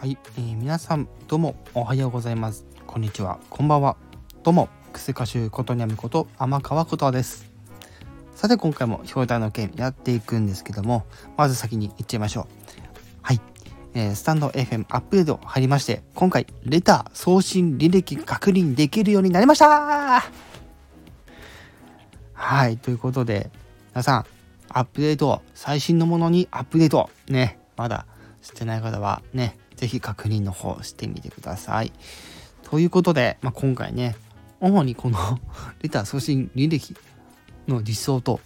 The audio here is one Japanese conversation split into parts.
はい、えー、皆さんどうもおはようございます。こんにちは。こんばんは。どうも癖歌手ことにゃみこと天川ことです。さて今回も表題の件やっていくんですけどもまず先に言っちゃいましょう。はい、えー、スタンド FM アップデート入りまして今回レター送信履歴確認できるようになりました。はいということで皆さんアップデート最新のものにアップデート。ねまだしてない方はね是非確認の方してみてください。ということで、まあ、今回ね主にこの レター送信履歴の実装と、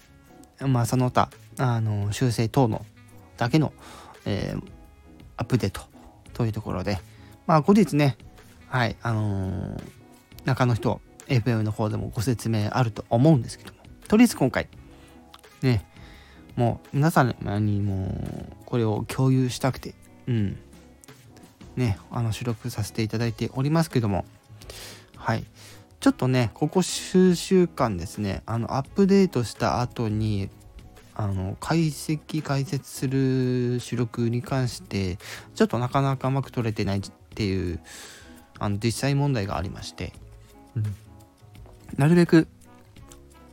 まあ、その他あの修正等のだけの、えー、アップデートというところで、まあ、後日ね、はい、あのー、中の人、FM の方でもご説明あると思うんですけども、とりあえず今回、ね、もう皆さんにもこれを共有したくて、うん、ね、あの収録させていただいておりますけども、はい。ちょっとね、ここ数週間ですね、あの、アップデートした後に、あの、解析、解説する収録に関して、ちょっとなかなかうまく取れてないっていう、あの、実際問題がありまして、うん、なるべく、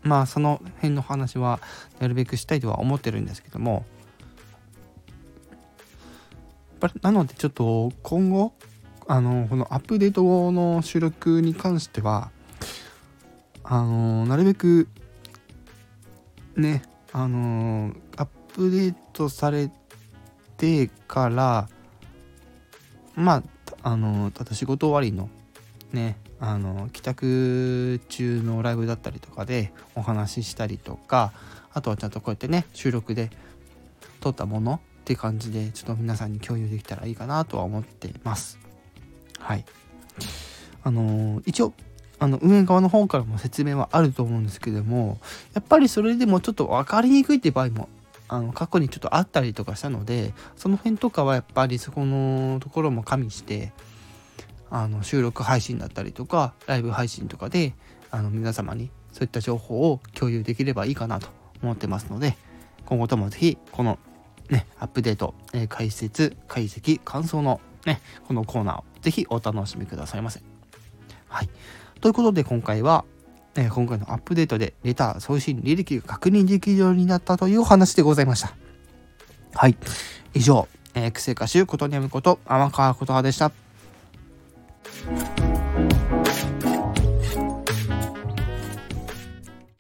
まあ、その辺の話は、なるべくしたいとは思ってるんですけども、ぱなのでちょっと今後あのこのアップデートの収録に関してはあのなるべくねあのアップデートされてからまああのただ仕事終わりのねあの帰宅中のライブだったりとかでお話ししたりとかあとはちゃんとこうやってね収録で撮ったものって感じでちょっと皆さんに共有できたらいいかなとは思ってます。はい。あのー、一応あの運営側の方からも説明はあると思うんですけどもやっぱりそれでもちょっと分かりにくいって場合もあの過去にちょっとあったりとかしたのでその辺とかはやっぱりそこのところも加味してあの収録配信だったりとかライブ配信とかであの皆様にそういった情報を共有できればいいかなと思ってますので今後とも是非このね、アップデート、えー、解説、解析、感想のね、このコーナーをぜひお楽しみくださいませ。はい。ということで今回は、えー、今回のアップデートでレター送信履歴が確認できるようになったというお話でございました。はい。以上、えー、クセ歌手ことにゃむこと天川琴葉でした。